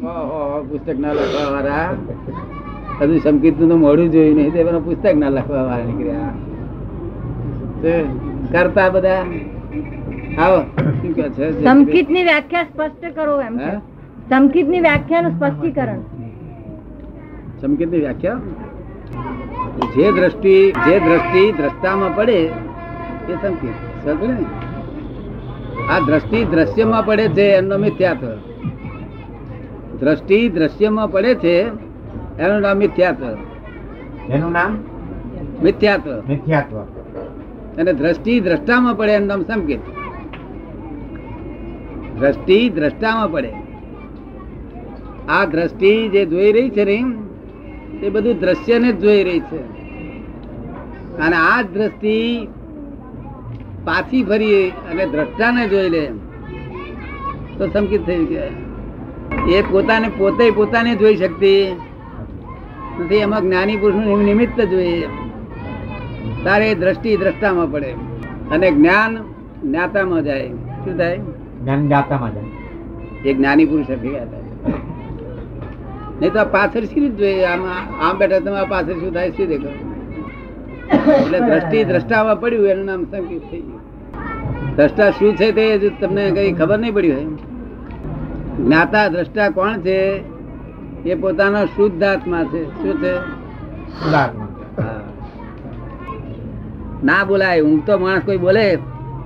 પુસ્તક ના લખવા વાળા હજુ સંકિતનું મોડું જોયું નહીં તે પુસ્તક ના લખવા વાળા નીકળ્યા કરતા બધા? આવો શું કહે છે? સંકિતની વ્યાખ્યા સ્પષ્ટ કરો એમ સંકિતની વ્યાખ્યા નું સ્પષ્ટીકરણ. સંકિતની વ્યાખ્યા? જે દ્રષ્ટિ જે દ્રષ્ટિ દ્રષ્ટામાં પડે એ સંકેત. સમજ ને આ દ્રષ્ટિ દ્રશ્યમાં પડે છે એમનો મિથ્યાત્વ દ્રષ્ટિ દ્રશ્યમાં પડે છે એનું નામ મિથ્યાત્વ. એનું નામ? મિથ્યાત્વ. મિથ્યાત્વ. અને દ્રષ્ટિ દ્રષ્ટામાં પડે એનું નામ સંકેત. દ્રષ્ટિ દ્રષ્ટામાં પડે. આ દ્રષ્ટિ જે જોઈ રહી છે ને એ બધું દ્રશ્યને જ જોઈ રહી છે. અને આ દ્રષ્ટિ પાછી ફરી અને દ્રષ્ટાને જોઈ લે તો સંકેત થઈ ગયા એ પોતાને પોતે પોતાને જોઈ શકતી. નથી એમાં જ્ઞાની પુરુષનું નિમિત્ત જોઈએ તારે દ્રષ્ટિ દ્રષ્ટામાં પડે અને જ્ઞાન જ્ઞાતામાં જાય શું થાય? જ્ઞાન જ્ઞાતામાં જાય. એ જ્ઞાની પુરુષ ભેગા થાય. નહીં તો આ પાછળ શી રીત જોઈએ? આમાં આમ બેઠા તમે પાછળ શું થાય? શું દેખો? એટલે દ્રષ્ટિ દ્રષ્ટામાં પડ્યું એનું નામ સંકેત થઈ ગયું. દ્રષ્ટા શું છે તે તમને કઈ ખબર નહીં પડી હોય જ્ઞાતા દ્રષ્ટા કોણ છે? એ પોતાનો શુદ્ધ આત્મા છે. શું છે? ના બોલાય. હું તો માણસ કોઈ બોલે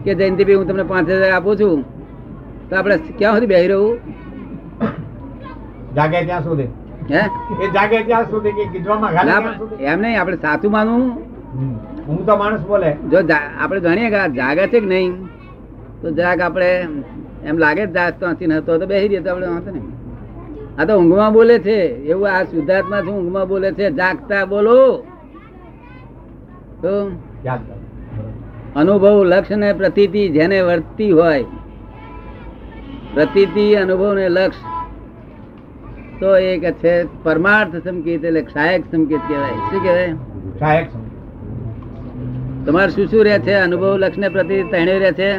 કે જયંતિભાઈ હું તમને પાંચ હજાર આપું છું. તો આપણે ક્યાં સુધી બેસી રહું? જાગે ત્યાં સુધી. હે? એ જાગે ત્યાં સુધી કે કીધવામાં ઘાલે એમ નહીં. આપણે સાચું માનવું. હું તો માણસ બોલે. જો આપણે જાણીએ કે જાગે છે કે નહીં? તો જરાક આપણે એમ લાગે નથી તો બેસી રહીએ આપણે વાંધો નહીં. આ તો ઊંઘમાં બોલે છે એવું આ શુદ્ધાત્મા છે ઊંઘમાં બોલે છે જાગતા બોલો. તો અનુભવ લક્ષ ને પ્રતીતિ જેને વર્તી હોય પ્રતીતિ અનુભવ ને લક્ષ તો એ કે છે પરમાર્થ સંકેત એટલે સહાયક સંકેત કહેવાય. શું કહેવાય? સહાયક તમારે શું શું રહે છે? અનુભવ લક્ષ ને પ્રતીતિ તણે રહે છે?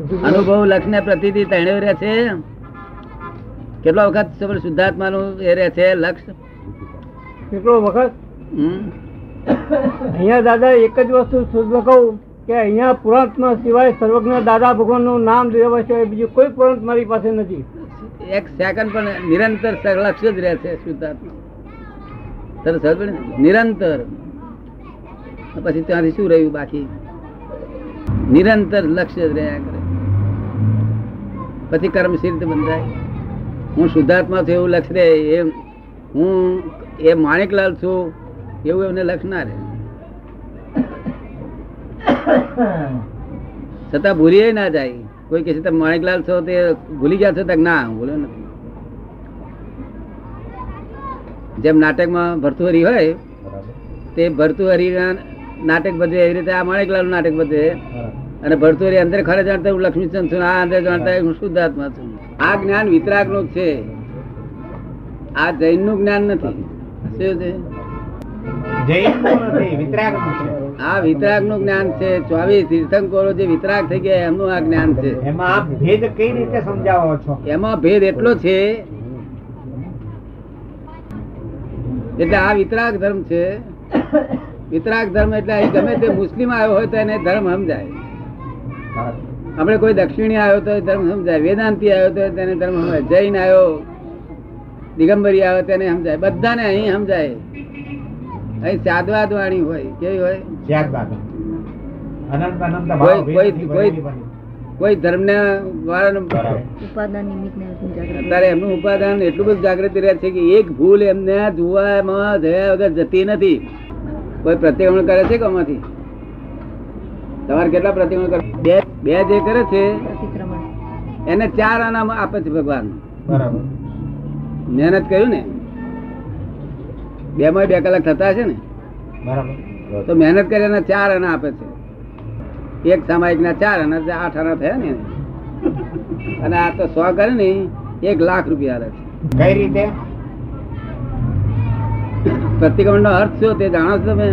અનુભવ લક્ષ ને પ્રતીતિ તણે રહે છે. કેટલો વખત શુદ્ધાત્મા નું એ રહે છે લક્ષ? કેટલો વખત? અહીંયા દાદા એક જ વસ્તુ શુદ્ધ કહું કે અહીંયા પુરાણમાં સિવાય સર્વજ્ઞ દાદા ભગવાનનું નામ લેવા સિવાય બીજું કોઈ પુરાંત મારી પાસે નથી. એક સેકન્ડ પણ નિરંતર લક્ષ જ રહે છે શુદ્ધાત્મા. ને? નિરંતર. પછી ત્યાંથી શું રહ્યું બાકી? નિરંતર લક્ષ્ય જ રહ્યા કરે. પછી કર્મ સી રીતે બંધાય હું શુદ્ધાત્મા છું એવું લક્ષ રહે એમ હું એ માણેકલાલ છું એવું એમને લક્ષ ના રહે છતાં ભૂલી ના જાય. કોઈ કહે તમે માણેકલાલ છો તે ભૂલી ગયા છો? તક ના હું ભૂલ્યો નથી. જેમ નાટકમાં ભરતુહરી હોય તે ભરતુહરીના નાટક બધે એવી રીતે આ માણેકલાલ નાટક બધે. અને ભરતુહરી અંદર ખરે જાણતા હું લક્ષ્મીચંદ છું આ અંદર જાણતા હું શુદ્ધાત્મા છું. આ જ્ઞાન વિતરાગનું છે. આ જૈનનું જ્ઞાન નથી. શું છે? આ વિતરાગનું જ્ઞાન છે. ચોવીસ તીર્થંકરો જે વિતરાગ થઈ ગયા એમનું આ જ્ઞાન છે. એમાં આપ ભેદ કઈ રીતે સમજાવો છો? એમાં ભેદ એટલો છે. એટલે આ વિતરાગ ધર્મ છે. વિતરાગ ધર્મ એટલે અહીં ગમે તે મુસ્લિમ આવ્યો હોય તો એને ધર્મ સમજાય. આપણે કોઈ દક્ષિણી આવ્યો તો ધર્મ સમજાય. વેદાંતિ આવ્યો તો તેને ધર્મ સમજાય. જૈન આવ્યો દિગંબરી આવ્યો તેને સમજાય. બધાને અહીં સમજાય. અહીં સાદવાદ વાણી હોય. કેવી હોય? કોઈ- ધર્મ ને અત્યારે એમનું ઉપાદાન એટલું બધું જાગૃતિ રહે છે કે એક ભૂલ એમને જોવામાં જયા વગર જતી નથી. કોઈ પ્રતિક્રમણ કરે છે કે આમાંથી? તમારે કેટલા પ્રતિક્રમણ કરે બે બે જે કરે છે એને ચાર આના આપે છે ભગવાન. બરાબર. મહેનત કર્યું ને? બે માં બે કલાક થતા છે ને? બરાબર. તો મહેનત કરી એના ચાર આના આપે છે. એક સામાયિક ના ચાર આના એટલે આઠ આના થયા ને અને આ તો સો કરે ને એક લાખ રૂપિયા આવે છે. કઈ રીતે? પ્રતિક્રમણ નો અર્થ શું તે જાણો છો તમે?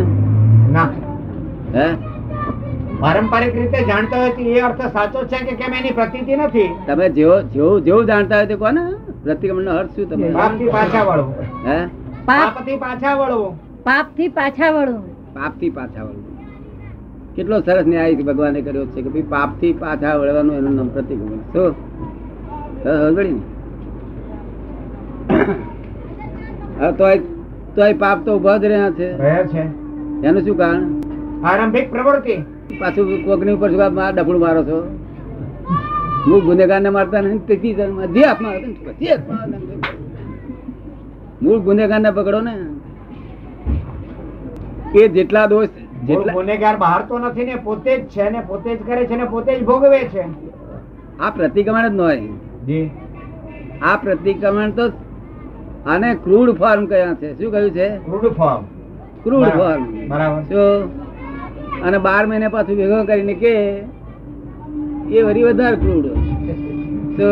ના. હે? પારંપરિક રીતે જાણતા હોય એ અર્થ સાચો છે કે કેમ એની પ્રતીતિ નથી? તમે જેવો જેવો જેવું જાણતા હોય તે કોને પ્રતિક્રમણ નો અર્થ શું તમે? પાપથી પાછા વળો. હે? પાપથી પાછા વળો. પાપથી પાછા વળો. પાપથી પાછા વળો. કેટલો સરસ ન્યાય ભગવાને કર્યો છે કે ભાઈ પાપથી પાછા વળવાનું એનું નામ પ્રતિક્રમણ શું? સરસ ને? હવે તોય તોય પાપ તો ઊભા જ રહ્યા છે. છે. એનું શું કારણ? આરંભિક પ્રવૃત્તિ. પાછું કોકની ઉપર શું માર છો? હું ગુનેગાર ને મારતા નથી તેથી જે આત્મા જે મૂળ ગુનેગાર ને પકડો ને. એ જેટલા દોષ જેટલા ગુનેગાર બહાર તો નથી ને પોતે જ છે ને પોતે જ કરે છે ને પોતે જ ભોગવે છે. આ પ્રતિક્રમણ જ ન હોય. આ પ્રતિક્રમણ તો આને ક્રૂડ ફોર્મ કયા છે? શું કહ્યું છે? Crude form. Crude form. બરાબર. શું? અને બાર મહિને પાછું ભેગો કરીને કે એ વરી વધારે ક્રૂડ તો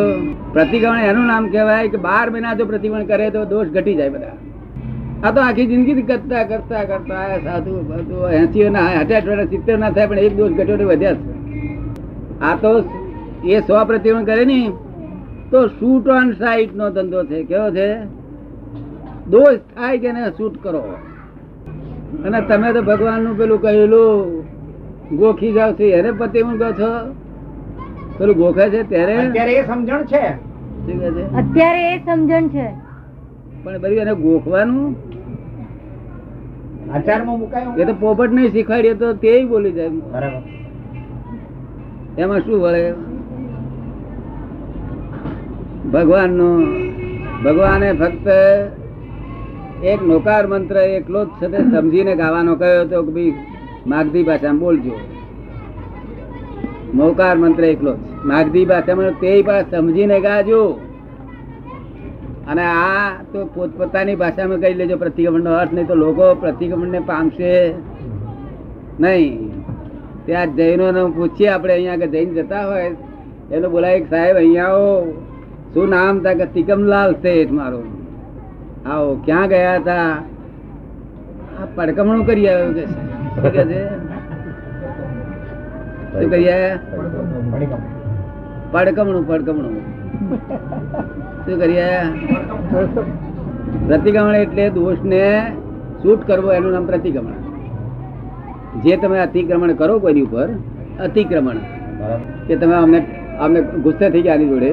પ્રતિક્રમણ એનું નામ કહેવાય કે બાર મહિના જો પ્રતિક્રમણ કરે તો દોષ ઘટી જાય બધા. આ તો આખી જિંદગી કરતા કરતા કરતા સાધુ બધું એસી ના અઠાઠ વર્ષ સિત્તેર ના થાય પણ એક દોષ ઘટ્યો વધ્યા છે. આ તો એ સો પ્રતિક્રમણ કરે ને, તો શૂટ ઓન સાઇટ નો ધંધો છે. કેવો છે? દોષ થાય કે શૂટ કરો. અને તમે તો ભગવાનનું પેલું કહેલું ગોખી જાવ છો એને પ્રતિક્રમણ કહો છો? પેલું ગોખે છે ત્યારે? અત્યારે એ સમજણ છે. અત્યારે એ સમજણ છે. પણ બધું એને ગોખવાનું? આચારમાં મુકાયું? એ તો પોપટ નહીં શીખવાડીએ તો તે બોલી જાય. બરાબર. એમાં શું વળે? ભગવાનનું ભગવાને ફક્ત એક નોકાર મંત્ર એકલો જ તે સમજીને ગાવાનો કહ્યો હતો કે ભાઈ માગધી ભાષામાં બોલજો. નોકાર મંત્ર એકલો જ. માગધી ભાષામાં તે પણ સમજીને ગાજો. અને આ તો પોતપોતાની ભાષામાં કહી લેજો પ્રતિક્રમણ નો અર્થ નહીં તો લોકો પ્રતિક્રમણ ને પામશે નહીં. ત્યાં જૈનો પૂછીએ આપણે અહીંયા કે જૈન જતા હોય. એનો બોલાય સાહેબ, અહીંયા શું નામ તા કે તિકમલાલ શેઠ મારું? આવો, ક્યાં ગયા હતા? આ પડકમણું કરી આવ્યો કે. શું છે? શું કરી આવ્યા પડકમણું પડકમણું. શું કરી આવ્યા પ્રતિક્રમણ એટલે દોષને શૂટ કરવો, એનું નામ પ્રતિક્રમણ જે તમે અતિક્રમણ કરો કોઈની ઉપર, અતિક્રમણ. કે તમે અમને અમને ગુસ્સે થઈ ગયા આની જોડે.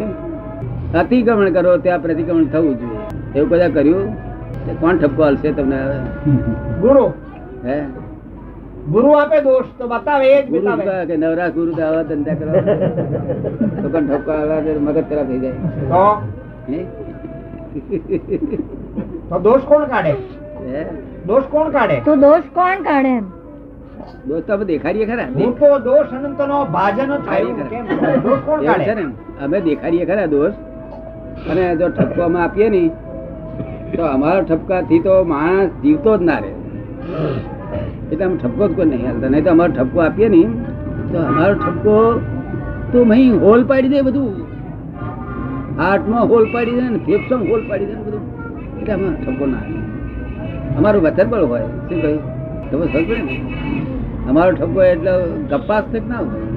અતિક્રમણ કરો, ત્યાં પ્રતિક્રમણ થવું જોઈએ. એવું કદા કર્યું કોણ ઠપકો હાલશે તમને? ગુરુ. હે? ગુરુ આપે દોષ તો બતાવે એ જ બતાવે. કે નવરા ગુરુ તો આવા ધંધા કરવા તો કોણ ઠપકો આવે મગજ ખરાબ થઈ જાય. તો? તો દોષ કોણ કાઢે? દોષ કોણ કાઢે? તો દોષ કોણ કાઢે દોષ તો દેખાડીએ ખરા. હું તો દોષ અનંતનો ભાજન થયું કેમ? દોષ કોણ કાઢે? અમે દેખાડીએ ખરા દોષ. અને જો ઠપકો આપીએ ને તો અમારા ઠપકાથી તો માણસ જીવતો જ ના રહે. એટલે અમે ઠપકો જ કોઈ નહીં હાલતા. નહીં તો અમારો ઠપકો આપીએ ને તો અમારો ઠપકો તો અહીં હોલ પાડી દે બધું. હાર્ટમાં હોલ પાડી દે ને ફેફસામાં હોલ પાડી દે બધું. એટલે અમારો ઠપકો ના અમારું વચન પણ હોય. શું કહ્યું? તમે સમજ ને? અમારો ઠપકો એટલે ગપ્પાસ તક ના હોય.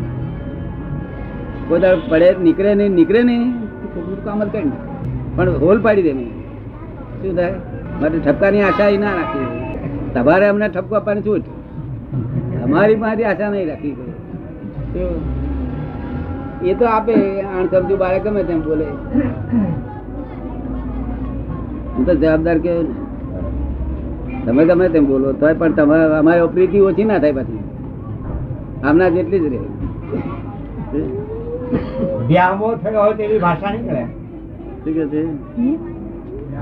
કોઈ પડે, નીકળે નહીં નીકળે નહીં. કામ જ કરી પણ હોલ પાડી દે નહીં શું થાય? માટે ઠપકાની આશા એ ના રાખી તમારે અમને ઠપકો આપવાની છૂટ અમારી પાસે આશા નહીં રાખી એ તો આપે આણ સમજુ બાળક ગમે તેમ બોલે. હું તો જવાબદાર કે તમે ગમે તેમ બોલો તોય પણ તમારે અમારી પ્રીતિ ઓછી ના થાય પાછી. આમના જેટલી જ રહે. વ્યામો થયો હોય તેવી ભાષા નીકળે શું કે છે?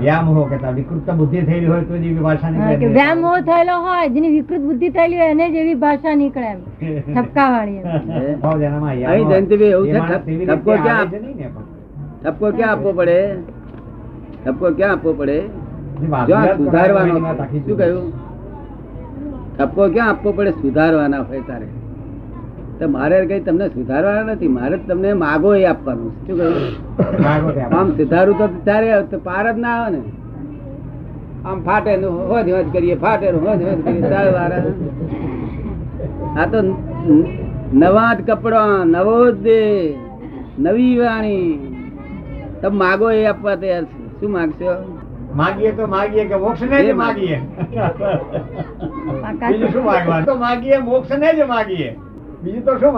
વ્યામો કહેતા વિકૃત બુદ્ધિ થયેલી હોય તો જ એવી ભાષા નીકળે વ્યામોહ થયેલો હોય જેની વિકૃત બુદ્ધિ થયેલી હોય એને જ એવી ભાષા નીકળે એમ. ઠપકા વાળી ભાવ જનામાં યામો. અહીં જયંતિભાઈ એવું છે, ઠપકો ક્યાં? આવે નહીં ને પણ. ઠપકો ક્યાં આપવો પડે? ઠપકો ક્યાં આપવો પડે? જો સુધારવાનો શું કહ્યું? ઠપકો ક્યાં આપવો પડે? સુધારવાના હોય તારે. તો મારે કઈ તમને સુધારવાના નથી. મારે તમને માગો એ આપવાનું. શું કહ્યું? આમ સુધારું તો ત્યારે પાર જ ના આવે ને. આમ ફાટે નું હોજ હોજ કરીએ ફાટે નું હોજ હોજ કરીએ ચાલ વારા. આ તો નવા જ કપડા નવો જ દેહ નવી વાણી. તમે માગો એ આપવા તૈયાર છે. શું માગશો? માગીએ તો માગીએ કે મોક્ષ ને જ જે માગીએ. બીજું શું માગવાનું? તો માગીએ મોક્ષ ને જ માગીએ. બીજું તો શું